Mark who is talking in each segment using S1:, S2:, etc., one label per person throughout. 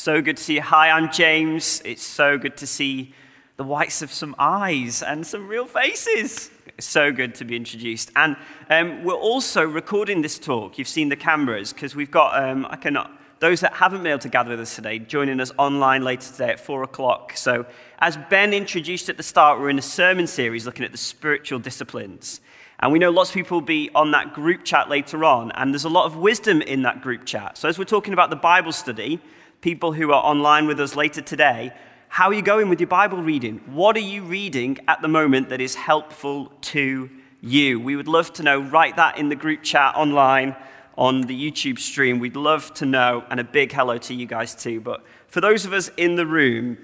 S1: So good to see you. Hi, I'm James. It's so good to see the whites of some eyes and some real faces. So good to be introduced. And um, we're also recording this talk. You've seen the cameras because we've got, um, I cannot, those that haven't been able to gather with us today, joining us online later today at four o'clock. So, as Ben introduced at the start, we're in a sermon series looking at the spiritual disciplines. And we know lots of people will be on that group chat later on, and there's a lot of wisdom in that group chat. So, as we're talking about the Bible study, people who are online with us later today, how are you going with your Bible reading? What are you reading at the moment that is helpful to you? We would love to know. Write that in the group chat online on the YouTube stream. We'd love to know, and a big hello to you guys too. But for those of us in the room,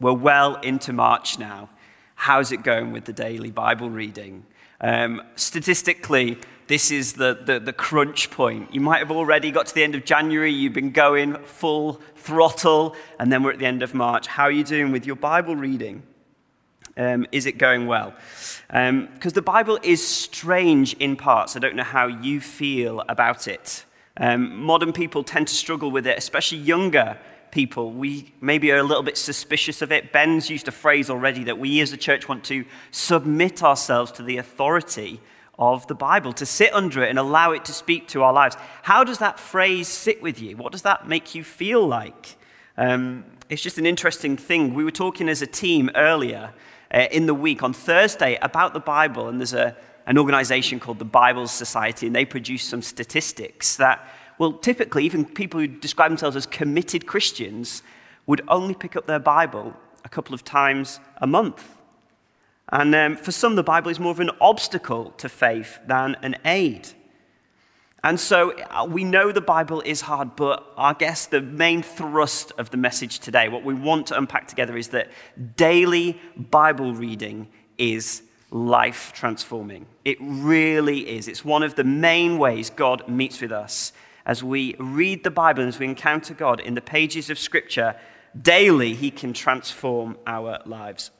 S1: we're well into March now. How's it going with the daily Bible reading? Um, statistically, this is the, the, the, crunch point. You might have already got to the end of January, you've been going full throttle, and then we're at the end of March. How are you doing with your Bible reading? Um, is it going well? Because um, the Bible is strange in parts. I don't know how you feel about it. Um, modern people tend to struggle with it, especially younger people. We maybe are a little bit suspicious of it. Ben's used a phrase already that we as a church want to submit ourselves to the authority of the Bible, to sit under it and allow it to speak to our lives. How does that phrase sit with you? What does that make you feel like? Um, it's just an interesting thing. We were talking as a team earlier uh, in the week on Thursday about the Bible, and there's a, an organization called the Bible Society, and they produce some statistics that, well, typically, even people who describe themselves as committed Christians would only pick up their Bible a couple of times a month. And um, for some, the Bible is more of an obstacle to faith than an aid. And so uh, we know the Bible is hard, but I guess the main thrust of the message today, what we want to unpack together, is that daily Bible reading is life transforming. It really is. It's one of the main ways God meets with us. As we read the Bible and as we encounter God in the pages of Scripture, daily He can transform our lives.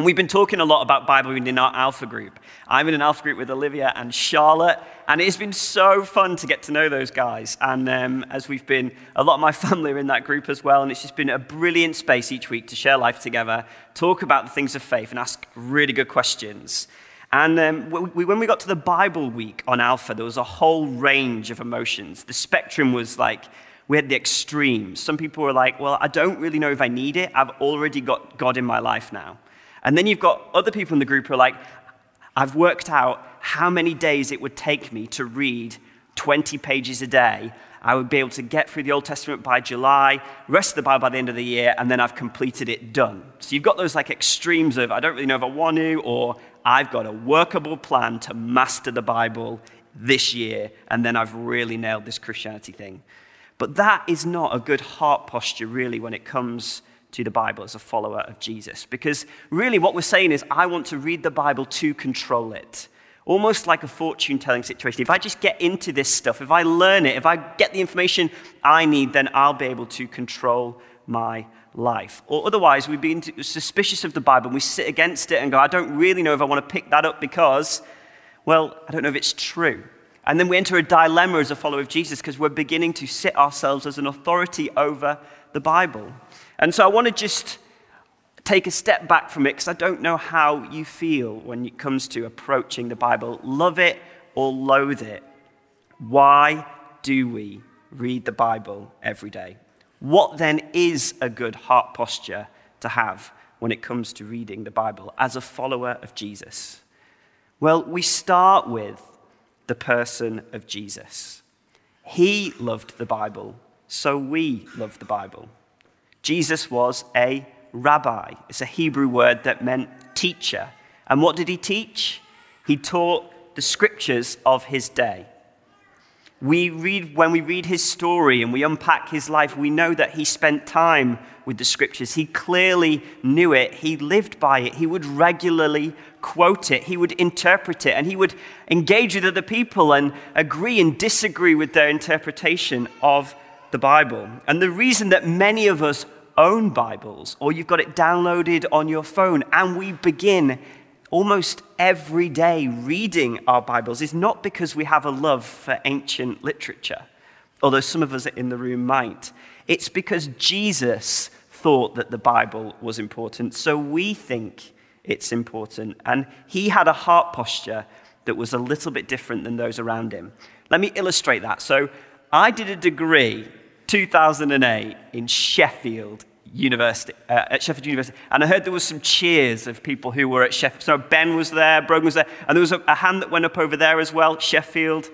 S1: And we've been talking a lot about Bible reading in our Alpha group. I'm in an Alpha group with Olivia and Charlotte, and it's been so fun to get to know those guys. And um, as we've been, a lot of my family are in that group as well, and it's just been a brilliant space each week to share life together, talk about the things of faith, and ask really good questions. And um, we, when we got to the Bible week on Alpha, there was a whole range of emotions. The spectrum was like, we had the extremes. Some people were like, well, I don't really know if I need it. I've already got God in my life now. And then you've got other people in the group who are like, I've worked out how many days it would take me to read 20 pages a day. I would be able to get through the Old Testament by July, rest of the Bible by the end of the year, and then I've completed it done. So you've got those like extremes of I don't really know if I want to, or I've got a workable plan to master the Bible this year, and then I've really nailed this Christianity thing. But that is not a good heart posture, really, when it comes to the Bible as a follower of Jesus. Because really, what we're saying is, I want to read the Bible to control it. Almost like a fortune telling situation. If I just get into this stuff, if I learn it, if I get the information I need, then I'll be able to control my life. Or otherwise, we be suspicious of the Bible and we sit against it and go, I don't really know if I want to pick that up because, well, I don't know if it's true. And then we enter a dilemma as a follower of Jesus because we're beginning to sit ourselves as an authority over the Bible. And so I want to just take a step back from it because I don't know how you feel when it comes to approaching the Bible. Love it or loathe it. Why do we read the Bible every day? What then is a good heart posture to have when it comes to reading the Bible as a follower of Jesus? Well, we start with the person of Jesus. He loved the Bible, so we love the Bible. Jesus was a rabbi. It's a Hebrew word that meant teacher. And what did he teach? He taught the scriptures of his day. We read, when we read his story and we unpack his life, we know that he spent time with the scriptures. He clearly knew it. He lived by it. He would regularly quote it. He would interpret it. And he would engage with other people and agree and disagree with their interpretation of the Bible. And the reason that many of us own Bibles or you've got it downloaded on your phone and we begin almost every day reading our Bibles is not because we have a love for ancient literature, although some of us in the room might. It's because Jesus thought that the Bible was important, so we think it's important. And he had a heart posture that was a little bit different than those around him. Let me illustrate that. So, I did a degree 2008 in Sheffield University, uh, at Sheffield University, and I heard there was some cheers of people who were at Sheffield. So Ben was there, Brogan was there, and there was a, a hand that went up over there as well, Sheffield.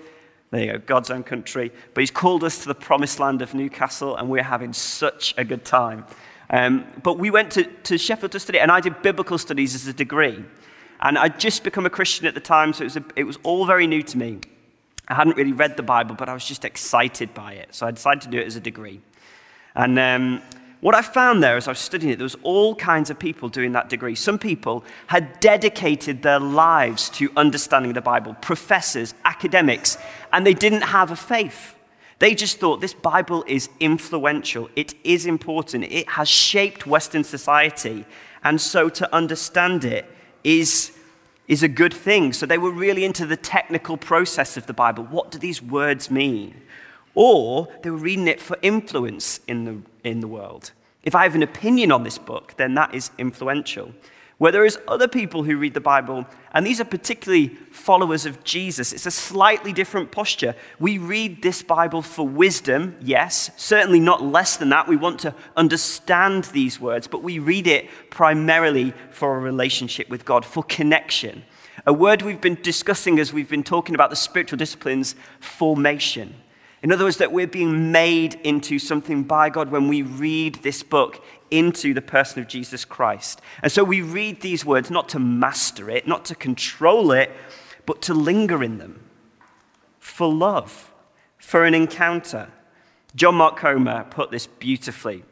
S1: There you go, God's own country. But he's called us to the promised land of Newcastle, and we're having such a good time. Um, but we went to, to Sheffield to study, and I did biblical studies as a degree. And I'd just become a Christian at the time, so it was, a, it was all very new to me. I hadn't really read the Bible, but I was just excited by it. So I decided to do it as a degree. And um, what I found there as I was studying it, there was all kinds of people doing that degree. Some people had dedicated their lives to understanding the Bible, professors, academics, and they didn't have a faith. They just thought this Bible is influential, it is important, it has shaped Western society, and so to understand it is, is a good thing. So they were really into the technical process of the Bible. What do these words mean? or they were reading it for influence in the, in the world. If I have an opinion on this book, then that is influential. Where there is other people who read the Bible, and these are particularly followers of Jesus, it's a slightly different posture. We read this Bible for wisdom, yes, certainly not less than that. We want to understand these words, but we read it primarily for a relationship with God, for connection. A word we've been discussing as we've been talking about the spiritual disciplines formation. In other words, that we're being made into something by God when we read this book into the person of Jesus Christ. And so we read these words not to master it, not to control it, but to linger in them for love, for an encounter. John Mark Comer put this beautifully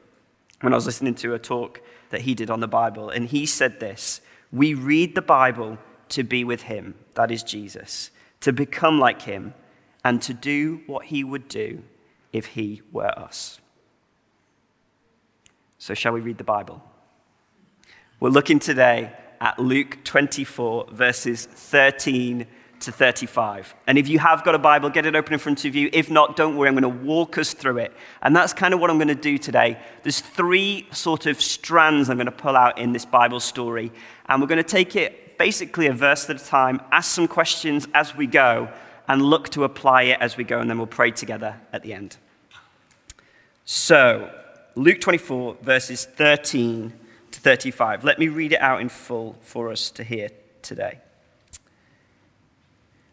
S1: when I was listening to a talk that he did on the Bible. And he said this We read the Bible to be with him, that is Jesus, to become like him and to do what he would do if he were us. So, shall we read the Bible? We're looking today at Luke 24, verses 13 to 35. And if you have got a Bible, get it open in front of you. If not, don't worry, I'm going to walk us through it. And that's kind of what I'm going to do today. There's three sort of strands I'm going to pull out in this Bible story. And we're going to take it basically a verse at a time, ask some questions as we go, and look to apply it as we go, and then we'll pray together at the end. So, Luke 24, verses 13 to 35. Let me read it out in full for us to hear today.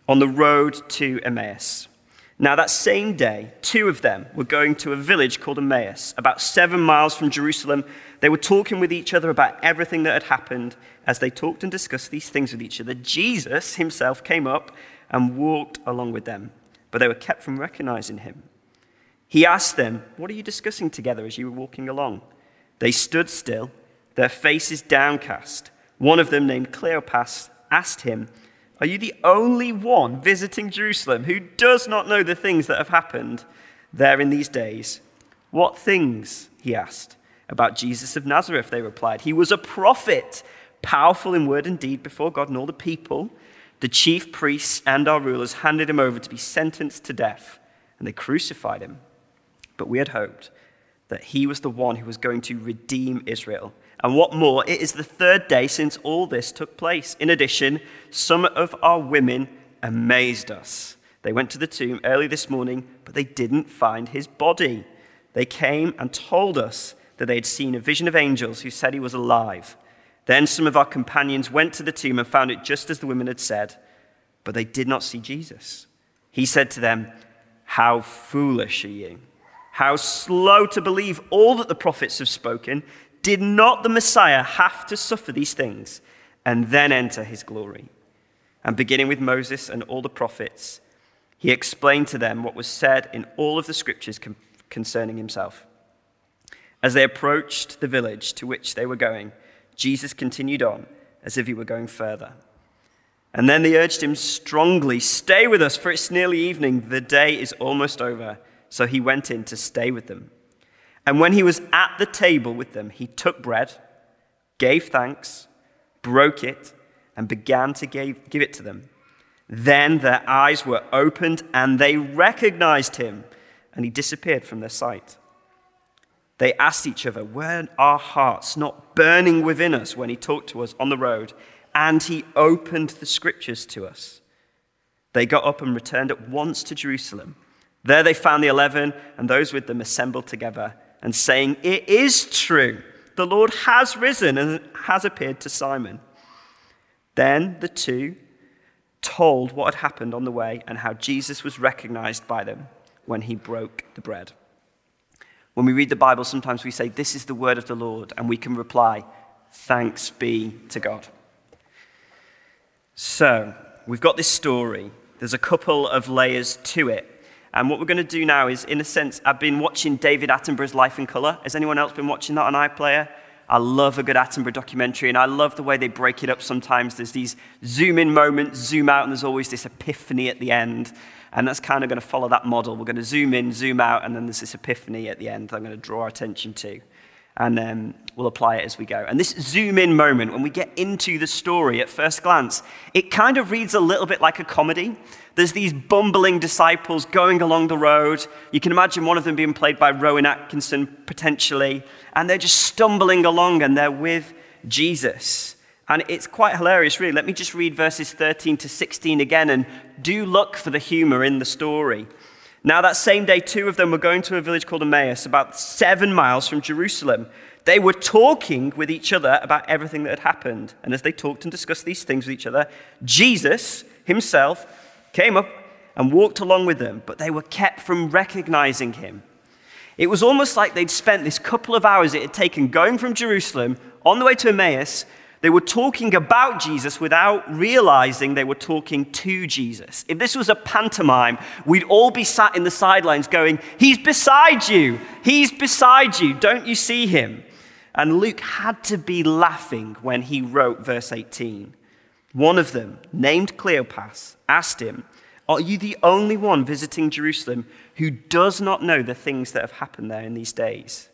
S1: On the road to Emmaus. Now, that same day, two of them were going to a village called Emmaus, about seven miles from Jerusalem. They were talking with each other about everything that had happened. As they talked and discussed these things with each other, Jesus himself came up and walked along with them, but they were kept from recognizing him. He asked them, What are you discussing together as you were walking along? They stood still, their faces downcast. One of them, named Cleopas, asked him, Are you the only one visiting Jerusalem who does not know the things that have happened there in these days? What things? he asked. About Jesus of Nazareth, they replied. He was a prophet, powerful in word and deed before God and all the people the chief priests and our rulers handed him over to be sentenced to death, and they crucified him. But we had hoped that he was the one who was going to redeem Israel. And what more, it is the third day since all this took place. In addition, some of our women amazed us. They went to the tomb early this morning, but they didn't find his body. They came and told us that they had seen a vision of angels who said he was alive. Then some of our companions went to the tomb and found it just as the women had said, but they did not see Jesus. He said to them, How foolish are you? How slow to believe all that the prophets have spoken. Did not the Messiah have to suffer these things and then enter his glory? And beginning with Moses and all the prophets, he explained to them what was said in all of the scriptures concerning himself. As they approached the village to which they were going, Jesus continued on as if he were going further. And then they urged him strongly, Stay with us, for it's nearly evening. The day is almost over. So he went in to stay with them. And when he was at the table with them, he took bread, gave thanks, broke it, and began to give, give it to them. Then their eyes were opened and they recognized him, and he disappeared from their sight. They asked each other, Were our hearts not burning within us when he talked to us on the road and he opened the scriptures to us? They got up and returned at once to Jerusalem. There they found the eleven and those with them assembled together and saying, It is true, the Lord has risen and has appeared to Simon. Then the two told what had happened on the way and how Jesus was recognized by them when he broke the bread. When we read the Bible, sometimes we say, This is the word of the Lord, and we can reply, Thanks be to God. So, we've got this story. There's a couple of layers to it. And what we're going to do now is, in a sense, I've been watching David Attenborough's Life in Colour. Has anyone else been watching that on iPlayer? I love a good Attenborough documentary, and I love the way they break it up sometimes. There's these zoom in moments, zoom out, and there's always this epiphany at the end. And that's kind of going to follow that model. We're going to zoom in, zoom out, and then there's this epiphany at the end that I'm going to draw our attention to. And then we'll apply it as we go. And this zoom in moment, when we get into the story at first glance, it kind of reads a little bit like a comedy. There's these bumbling disciples going along the road. You can imagine one of them being played by Rowan Atkinson, potentially. And they're just stumbling along and they're with Jesus. And it's quite hilarious, really. Let me just read verses 13 to 16 again and do look for the humor in the story. Now, that same day, two of them were going to a village called Emmaus, about seven miles from Jerusalem. They were talking with each other about everything that had happened. And as they talked and discussed these things with each other, Jesus himself came up and walked along with them, but they were kept from recognizing him. It was almost like they'd spent this couple of hours it had taken going from Jerusalem on the way to Emmaus they were talking about Jesus without realizing they were talking to Jesus. If this was a pantomime, we'd all be sat in the sidelines going, He's beside you! He's beside you! Don't you see him? And Luke had to be laughing when he wrote verse 18. One of them, named Cleopas, asked him, Are you the only one visiting Jerusalem who does not know the things that have happened there in these days?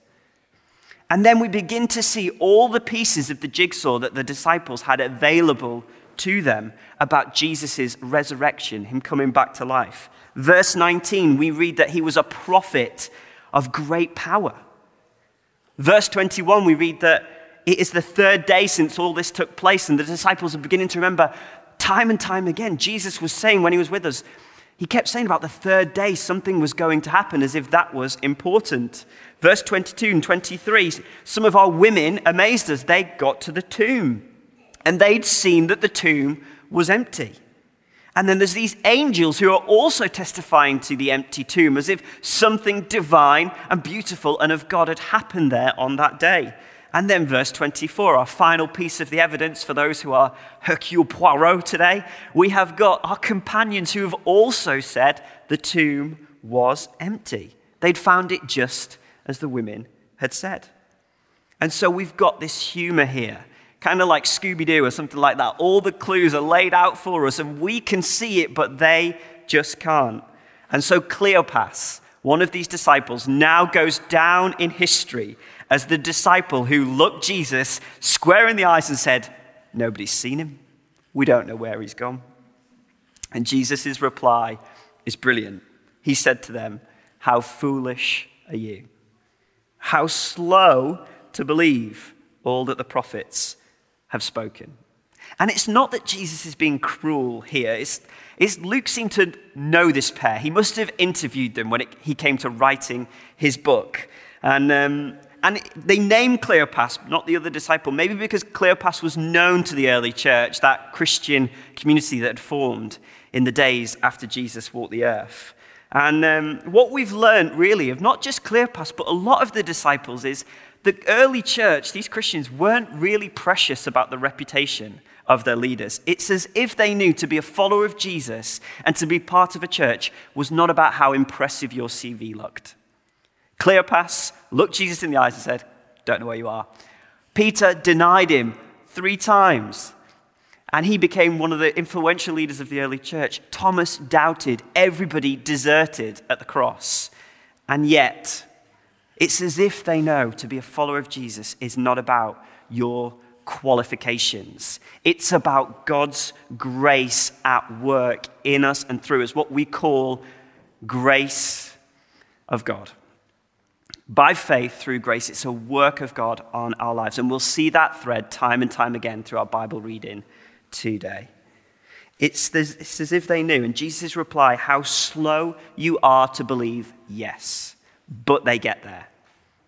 S1: And then we begin to see all the pieces of the jigsaw that the disciples had available to them about Jesus' resurrection, him coming back to life. Verse 19, we read that he was a prophet of great power. Verse 21, we read that it is the third day since all this took place, and the disciples are beginning to remember time and time again. Jesus was saying when he was with us, he kept saying about the third day something was going to happen as if that was important. Verse 22 and 23 some of our women amazed us. They got to the tomb and they'd seen that the tomb was empty. And then there's these angels who are also testifying to the empty tomb as if something divine and beautiful and of God had happened there on that day. And then verse 24, our final piece of the evidence for those who are Hercule Poirot today, we have got our companions who have also said the tomb was empty. They'd found it just as the women had said. And so we've got this humor here, kind of like Scooby Doo or something like that. All the clues are laid out for us, and we can see it, but they just can't. And so Cleopas, one of these disciples, now goes down in history as the disciple who looked Jesus square in the eyes and said, Nobody's seen him. We don't know where he's gone. And Jesus' reply is brilliant. He said to them, How foolish are you? How slow to believe all that the prophets have spoken. And it's not that Jesus is being cruel here. It's, it's Luke seemed to know this pair. He must have interviewed them when it, he came to writing his book. And, um, and they named Cleopas, not the other disciple, maybe because Cleopas was known to the early church, that Christian community that had formed in the days after Jesus walked the earth. And um, what we've learned, really, of not just Cleopas, but a lot of the disciples, is the early church, these Christians, weren't really precious about the reputation of their leaders. It's as if they knew to be a follower of Jesus and to be part of a church was not about how impressive your CV looked. Cleopas looked Jesus in the eyes and said, Don't know where you are. Peter denied him three times. And he became one of the influential leaders of the early church. Thomas doubted. Everybody deserted at the cross. And yet, it's as if they know to be a follower of Jesus is not about your qualifications. It's about God's grace at work in us and through us, what we call grace of God. by faith through grace. It's a work of God on our lives. And we'll see that thread time and time again through our Bible reading today. It's, it's as if they knew. And Jesus' reply, How slow you are to believe, yes. But they get there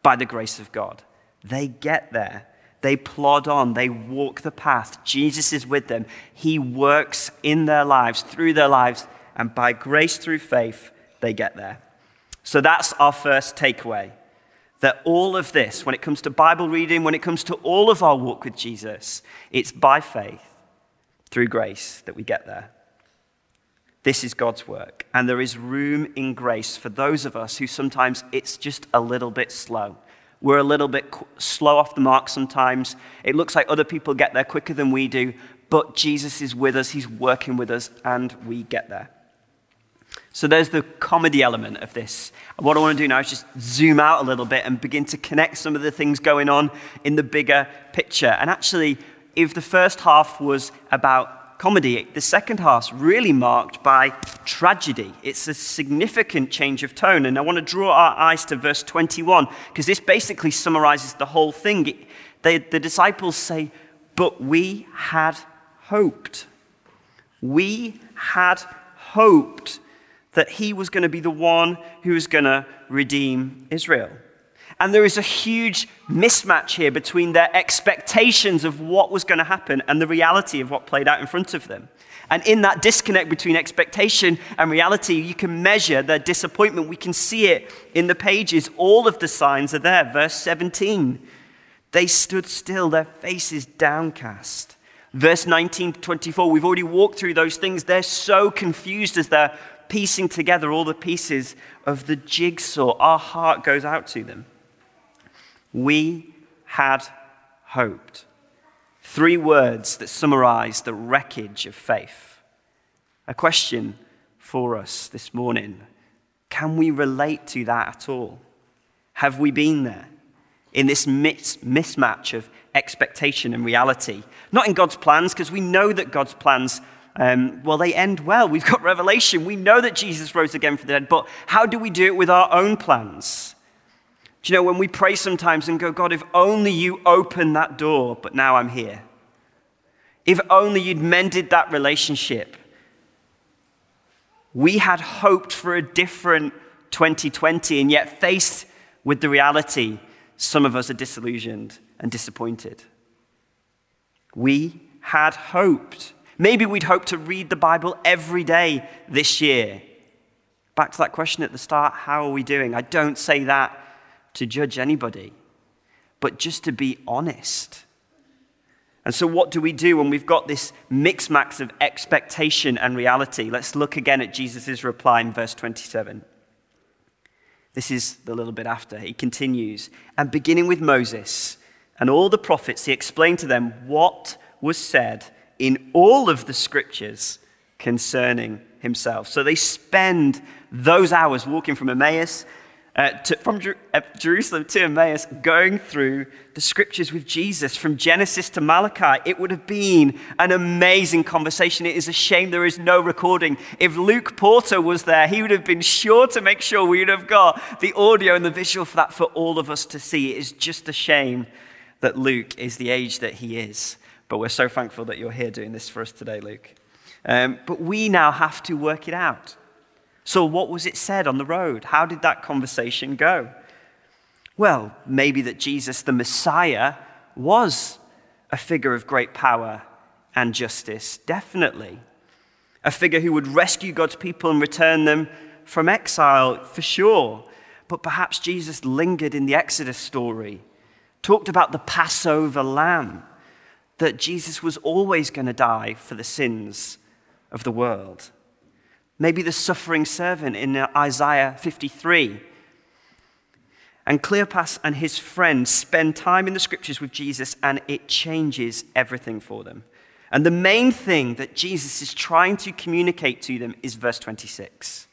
S1: by the grace of God. They get there. They plod on. They walk the path. Jesus is with them. He works in their lives, through their lives. And by grace through faith, they get there. So that's our first takeaway that all of this, when it comes to Bible reading, when it comes to all of our walk with Jesus, it's by faith, through grace, that we get there. This is God's work. And there is room in grace for those of us who sometimes it's just a little bit slow. We're a little bit slow off the mark sometimes. It looks like other people get there quicker than we do, but Jesus is with us, He's working with us, and we get there. So there's the comedy element of this. what I want to do now is just zoom out a little bit and begin to connect some of the things going on in the bigger picture. And actually, if the first half was about comedy, the second half's really marked by tragedy. It's a significant change of tone. And I want to draw our eyes to verse 21, because this basically summarizes the whole thing. They, the disciples say, But we had hoped. We had hoped that he was going to be the one who was going to redeem Israel. And there is a huge mismatch here between their expectations of what was going to happen and the reality of what played out in front of them. And in that disconnect between expectation and reality, you can measure their disappointment. We can see it in the pages. All of the signs are there. Verse 17 they stood still, their faces downcast. Verse 19 to 24, we've already walked through those things. They're so confused as they're piecing together all the pieces of the jigsaw. Our heart goes out to them. We had hoped. Three words that summarize the wreckage of faith. A question for us this morning Can we relate to that at all? Have we been there in this mismatch of expectation and reality? Not in God's plans, because we know that God's plans um, well, they end well. We've got revelation. We know that Jesus rose again from the dead, but how do we do it with our own plans? Do you know, when we pray sometimes and go, God, if only you opened that door, but now I'm here. If only you'd mended that relationship. We had hoped for a different 2020, and yet faced with the reality, some of us are disillusioned and disappointed. We had hoped. Maybe we'd hope to read the Bible every day this year. Back to that question at the start how are we doing? I don't say that to judge anybody, but just to be honest. And so, what do we do when we've got this mix max of expectation and reality? Let's look again at Jesus' reply in verse 27. This is the little bit after. He continues, and beginning with Moses and all the prophets, he explained to them what was said in all of the scriptures concerning himself. So they spend those hours walking from Emmaus, uh, to, from Jer- uh, Jerusalem to Emmaus, going through the scriptures with Jesus from Genesis to Malachi. It would have been an amazing conversation. It is a shame there is no recording. If Luke Porter was there, he would have been sure to make sure we would have got the audio and the visual for that for all of us to see. It is just a shame that Luke is the age that he is. But we're so thankful that you're here doing this for us today, Luke. Um, but we now have to work it out. So, what was it said on the road? How did that conversation go? Well, maybe that Jesus, the Messiah, was a figure of great power and justice, definitely. A figure who would rescue God's people and return them from exile, for sure. But perhaps Jesus lingered in the Exodus story, talked about the Passover lamb, that Jesus was always going to die for the sins of the world. Maybe the suffering servant in Isaiah 53. And Cleopas and his friends spend time in the scriptures with Jesus, and it changes everything for them. And the main thing that Jesus is trying to communicate to them is verse 26.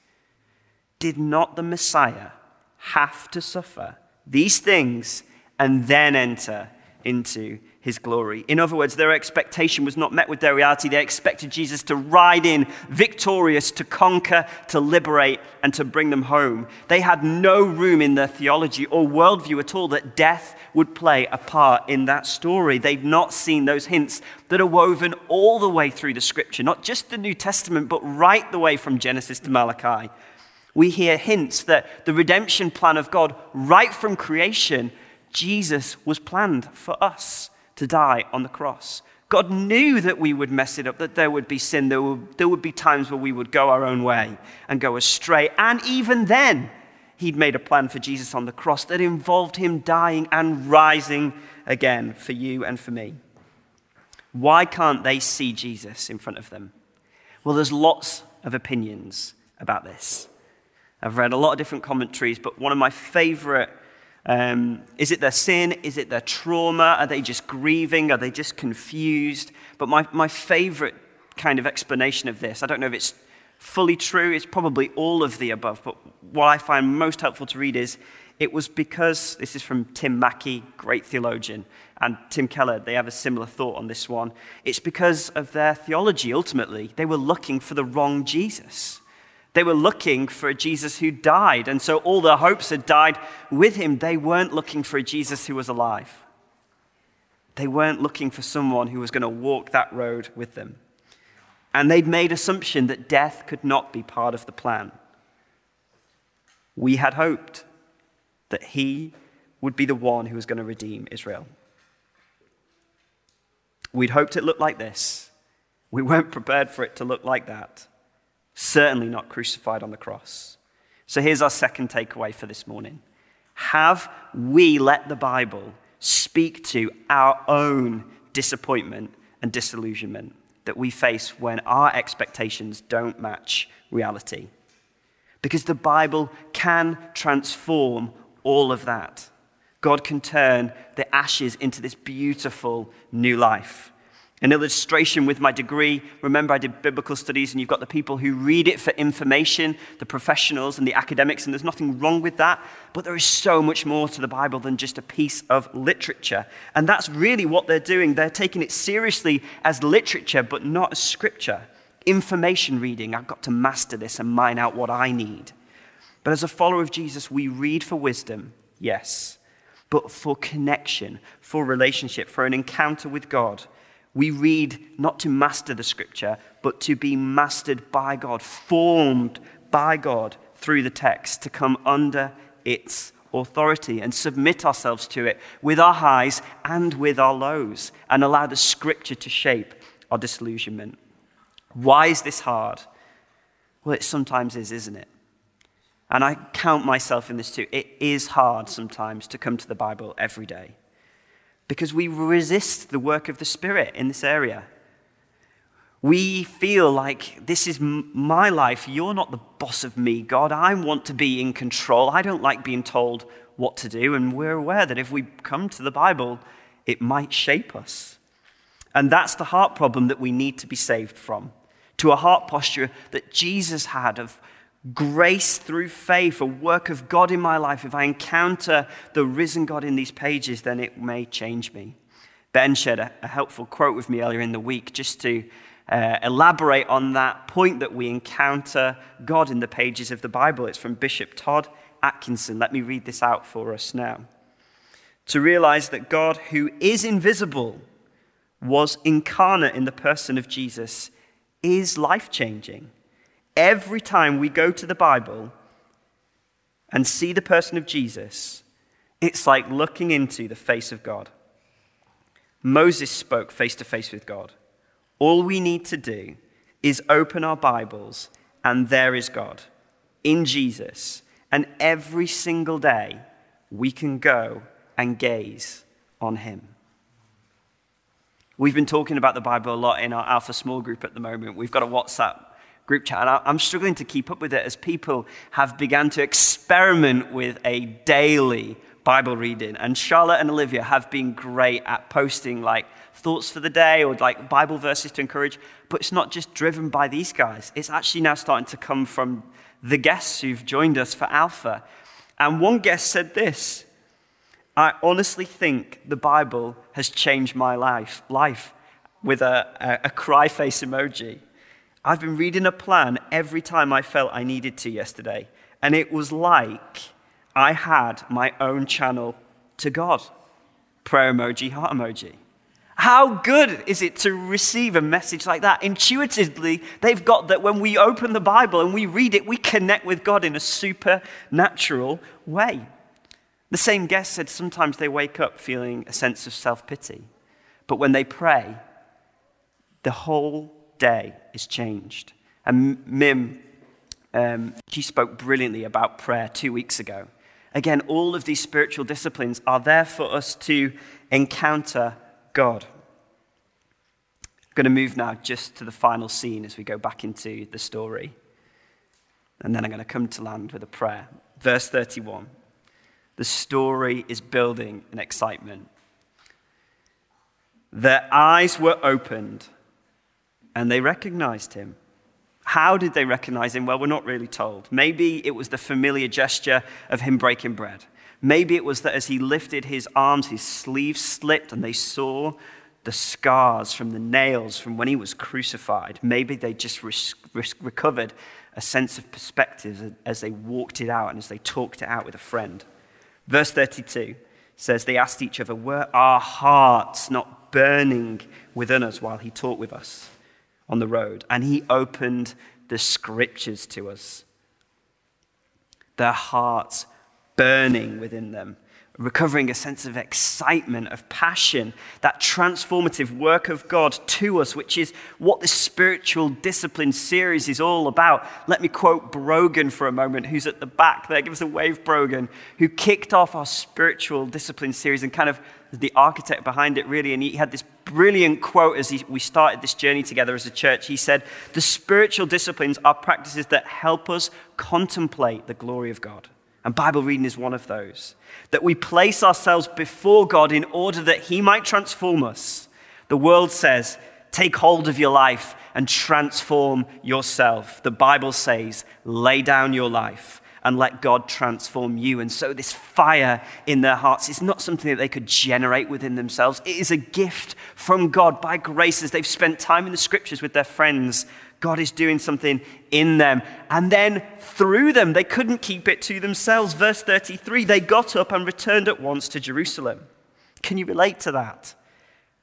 S1: Did not the Messiah have to suffer these things and then enter into his glory. In other words, their expectation was not met with their reality. They expected Jesus to ride in victorious, to conquer, to liberate, and to bring them home. They had no room in their theology or worldview at all that death would play a part in that story. They've not seen those hints that are woven all the way through the scripture, not just the New Testament, but right the way from Genesis to Malachi. We hear hints that the redemption plan of God, right from creation, Jesus was planned for us to die on the cross. God knew that we would mess it up, that there would be sin, there would, there would be times where we would go our own way and go astray. And even then, He'd made a plan for Jesus on the cross that involved Him dying and rising again for you and for me. Why can't they see Jesus in front of them? Well, there's lots of opinions about this. I've read a lot of different commentaries, but one of my favorite um, is it their sin? Is it their trauma? Are they just grieving? Are they just confused? But my, my favorite kind of explanation of this, I don't know if it's fully true, it's probably all of the above, but what I find most helpful to read is it was because, this is from Tim Mackie, great theologian, and Tim Keller, they have a similar thought on this one. It's because of their theology, ultimately. They were looking for the wrong Jesus. They were looking for a Jesus who died, and so all their hopes had died with him. They weren't looking for a Jesus who was alive. They weren't looking for someone who was going to walk that road with them. And they'd made assumption that death could not be part of the plan. We had hoped that he would be the one who was going to redeem Israel. We'd hoped it looked like this. We weren't prepared for it to look like that certainly not crucified on the cross. So here's our second takeaway for this morning. Have we let the Bible speak to our own disappointment and disillusionment that we face when our expectations don't match reality? Because the Bible can transform all of that. God can turn the ashes into this beautiful new life. An illustration with my degree. Remember, I did biblical studies, and you've got the people who read it for information, the professionals and the academics, and there's nothing wrong with that. But there is so much more to the Bible than just a piece of literature. And that's really what they're doing. They're taking it seriously as literature, but not as scripture. Information reading. I've got to master this and mine out what I need. But as a follower of Jesus, we read for wisdom, yes, but for connection, for relationship, for an encounter with God we read not to master the scripture, but to be mastered by God, formed by God through the text, to come under its authority and submit ourselves to it with our highs and with our lows, and allow the scripture to shape our disillusionment. Why is this hard? Well, it sometimes is, isn't it? And I count myself in this too. It is hard sometimes to come to the Bible every day because we resist the work of the Spirit in this area. We feel like this is my life. You're not the boss of me, God. I want to be in control. I don't like being told what to do. And we're aware that if we come to the Bible, it might shape us. And that's the heart problem that we need to be saved from. To a heart posture that Jesus had of grace through faith, a work of God in my life, if I encounter the risen God in these pages, then it may change me. Ben shared a, a helpful quote with me earlier in the week just to uh, elaborate on that point that we encounter God in the pages of the Bible. It's from Bishop Todd Atkinson. Let me read this out for us now. To realize that God, who is invisible, was incarnate in the person of Jesus, is life changing every time we go to the Bible and see the person of Jesus, it's like looking into the face of God. Moses spoke face to face with God. All we need to do is open our Bibles, and there is God in Jesus. And every single day, we can go and gaze on him. We've been talking about the Bible a lot in our Alpha small group at the moment. We've got a WhatsApp group chat. And I'm struggling to keep up with it as people have begun to experiment with a daily Bible reading. And Charlotte and Olivia have been great at posting like thoughts for the day or like Bible verses to encourage. But it's not just driven by these guys, it's actually now starting to come from the guests who've joined us for Alpha. And one guest said this I honestly think the Bible has changed my life, life with a, a, a cry face emoji. I've been reading a plan every time I felt I needed to yesterday, and it was like I had my own channel to God. Prayer emoji, heart emoji. How good is it to receive a message like that? Intuitively, they've got that when we open the Bible and we read it, we connect with God in a supernatural way. The same guest said sometimes they wake up feeling a sense of self pity, but when they pray, the whole day is changed. And Mim, um, she spoke brilliantly about prayer two weeks ago. Again, all of these spiritual disciplines are there for us to encounter God. I'm going to move now just to the final scene as we go back into the story. And then I'm going to come to land with a prayer. Verse 31. The story is building in excitement. Their eyes were opened and they recognized him. How did they recognize him? Well, we're not really told. Maybe it was the familiar gesture of him breaking bread. Maybe it was that as he lifted his arms, his sleeves slipped and they saw the scars from the nails from when he was crucified. Maybe they just re- re- recovered a sense of perspective as they walked it out and as they talked it out with a friend. Verse 32 says, They asked each other, Were our hearts not burning within us while he talked with us on the road? And he opened the scriptures to us. Their hearts burning within them, recovering a sense of excitement, of passion, that transformative work of God to us, which is what this spiritual discipline series is all about. Let me quote Brogan for a moment, who's at the back there. Give us a wave, Brogan, who kicked off our spiritual discipline series and kind of the architect behind it, really. And he had this brilliant quote as he, we started this journey together as a church. He said, The spiritual disciplines are practices that help us contemplate the glory of God. And Bible reading is one of those. That we place ourselves before God in order that He might transform us. The world says, take hold of your life and transform yourself. The Bible says, lay down your life and let God transform you. And so, this fire in their hearts is not something that they could generate within themselves. It is a gift from God by grace as they've spent time in the scriptures with their friends God is doing something in them. And then through them, they couldn't keep it to themselves. Verse 33 they got up and returned at once to Jerusalem. Can you relate to that?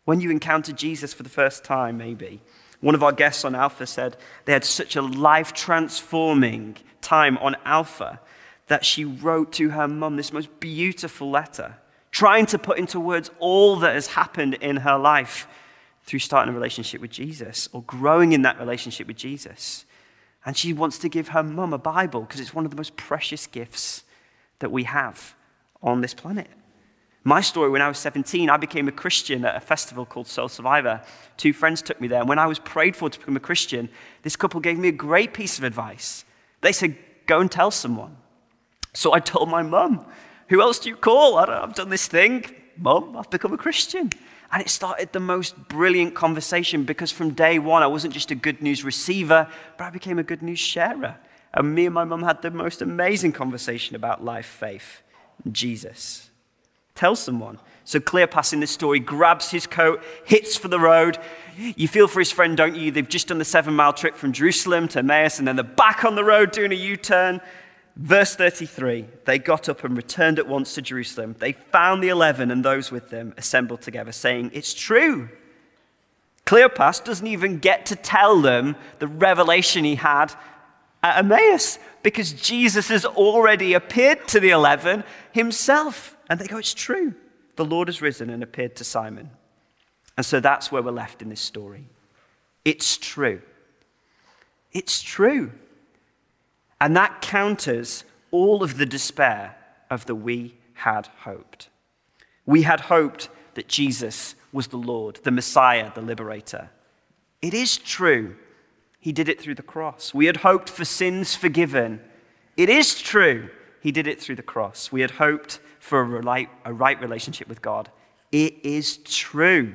S1: When you encountered Jesus for the first time, maybe. One of our guests on Alpha said they had such a life transforming time on Alpha that she wrote to her mum this most beautiful letter, trying to put into words all that has happened in her life through starting a relationship with Jesus or growing in that relationship with Jesus. And she wants to give her mum a Bible because it's one of the most precious gifts that we have on this planet. My story when I was 17, I became a Christian at a festival called Soul Survivor. Two friends took me there. And when I was prayed for to become a Christian, this couple gave me a great piece of advice. They said, Go and tell someone. So I told my mum, Who else do you call? I have done this thing. Mum, I've become a Christian. And it started the most brilliant conversation because from day one, I wasn't just a good news receiver, but I became a good news sharer. And me and my mum had the most amazing conversation about life, faith, Jesus. Tell someone. So Cleopas in this story grabs his coat, hits for the road. You feel for his friend, don't you? They've just done the seven mile trip from Jerusalem to Emmaus, and then they're back on the road doing a U turn. Verse 33 They got up and returned at once to Jerusalem. They found the eleven and those with them assembled together, saying, It's true. Cleopas doesn't even get to tell them the revelation he had at Emmaus because Jesus has already appeared to the eleven himself. And they go, It's true. The Lord has risen and appeared to Simon. And so that's where we're left in this story. It's true. It's true. And that counters all of the despair of the we had hoped. We had hoped that Jesus was the Lord, the Messiah, the liberator. It is true. He did it through the cross. We had hoped for sins forgiven. It is true. He did it through the cross. We had hoped for a right, a right relationship with God. It is true.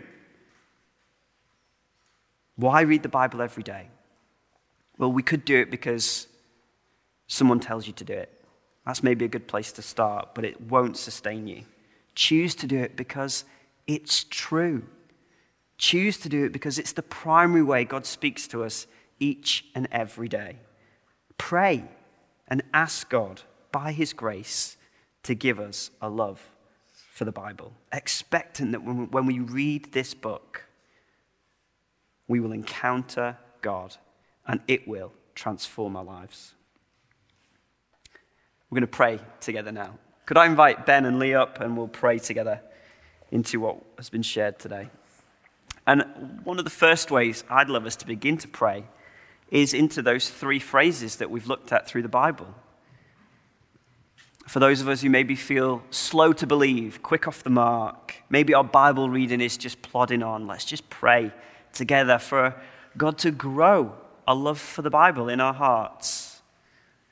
S1: Why read the Bible every day? Well, we could do it because someone tells you to do it. That's maybe a good place to start, but it won't sustain you. Choose to do it because it's true. Choose to do it because it's the primary way God speaks to us each and every day. Pray and ask God, by His grace, to give us a love for the Bible, expecting that when we read this book, we will encounter God and it will transform our lives. We're going to pray together now. Could I invite Ben and Lee up and we'll pray together into what has been shared today? And one of the first ways I'd love us to begin to pray is into those three phrases that we've looked at through the Bible. For those of us who maybe feel slow to believe, quick off the mark, maybe our Bible reading is just plodding on, let's just pray together for God to grow a love for the Bible in our hearts.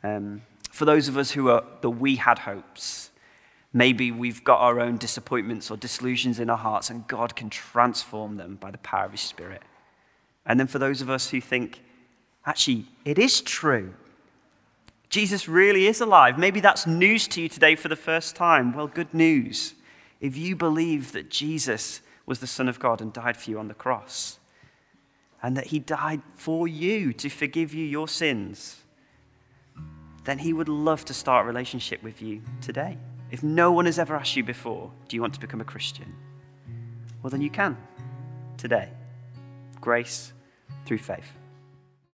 S1: Um, for those of us who are the we had hopes, maybe we've got our own disappointments or disillusions in our hearts, and God can transform them by the power of His Spirit. And then for those of us who think, actually, it is true. Jesus really is alive. Maybe that's news to you today for the first time. Well, good news. If you believe that Jesus was the Son of God and died for you on the cross, and that He died for you to forgive you your sins, then He would love to start a relationship with you today. If no one has ever asked you before, do you want to become a Christian? Well, then you can today. Grace through faith.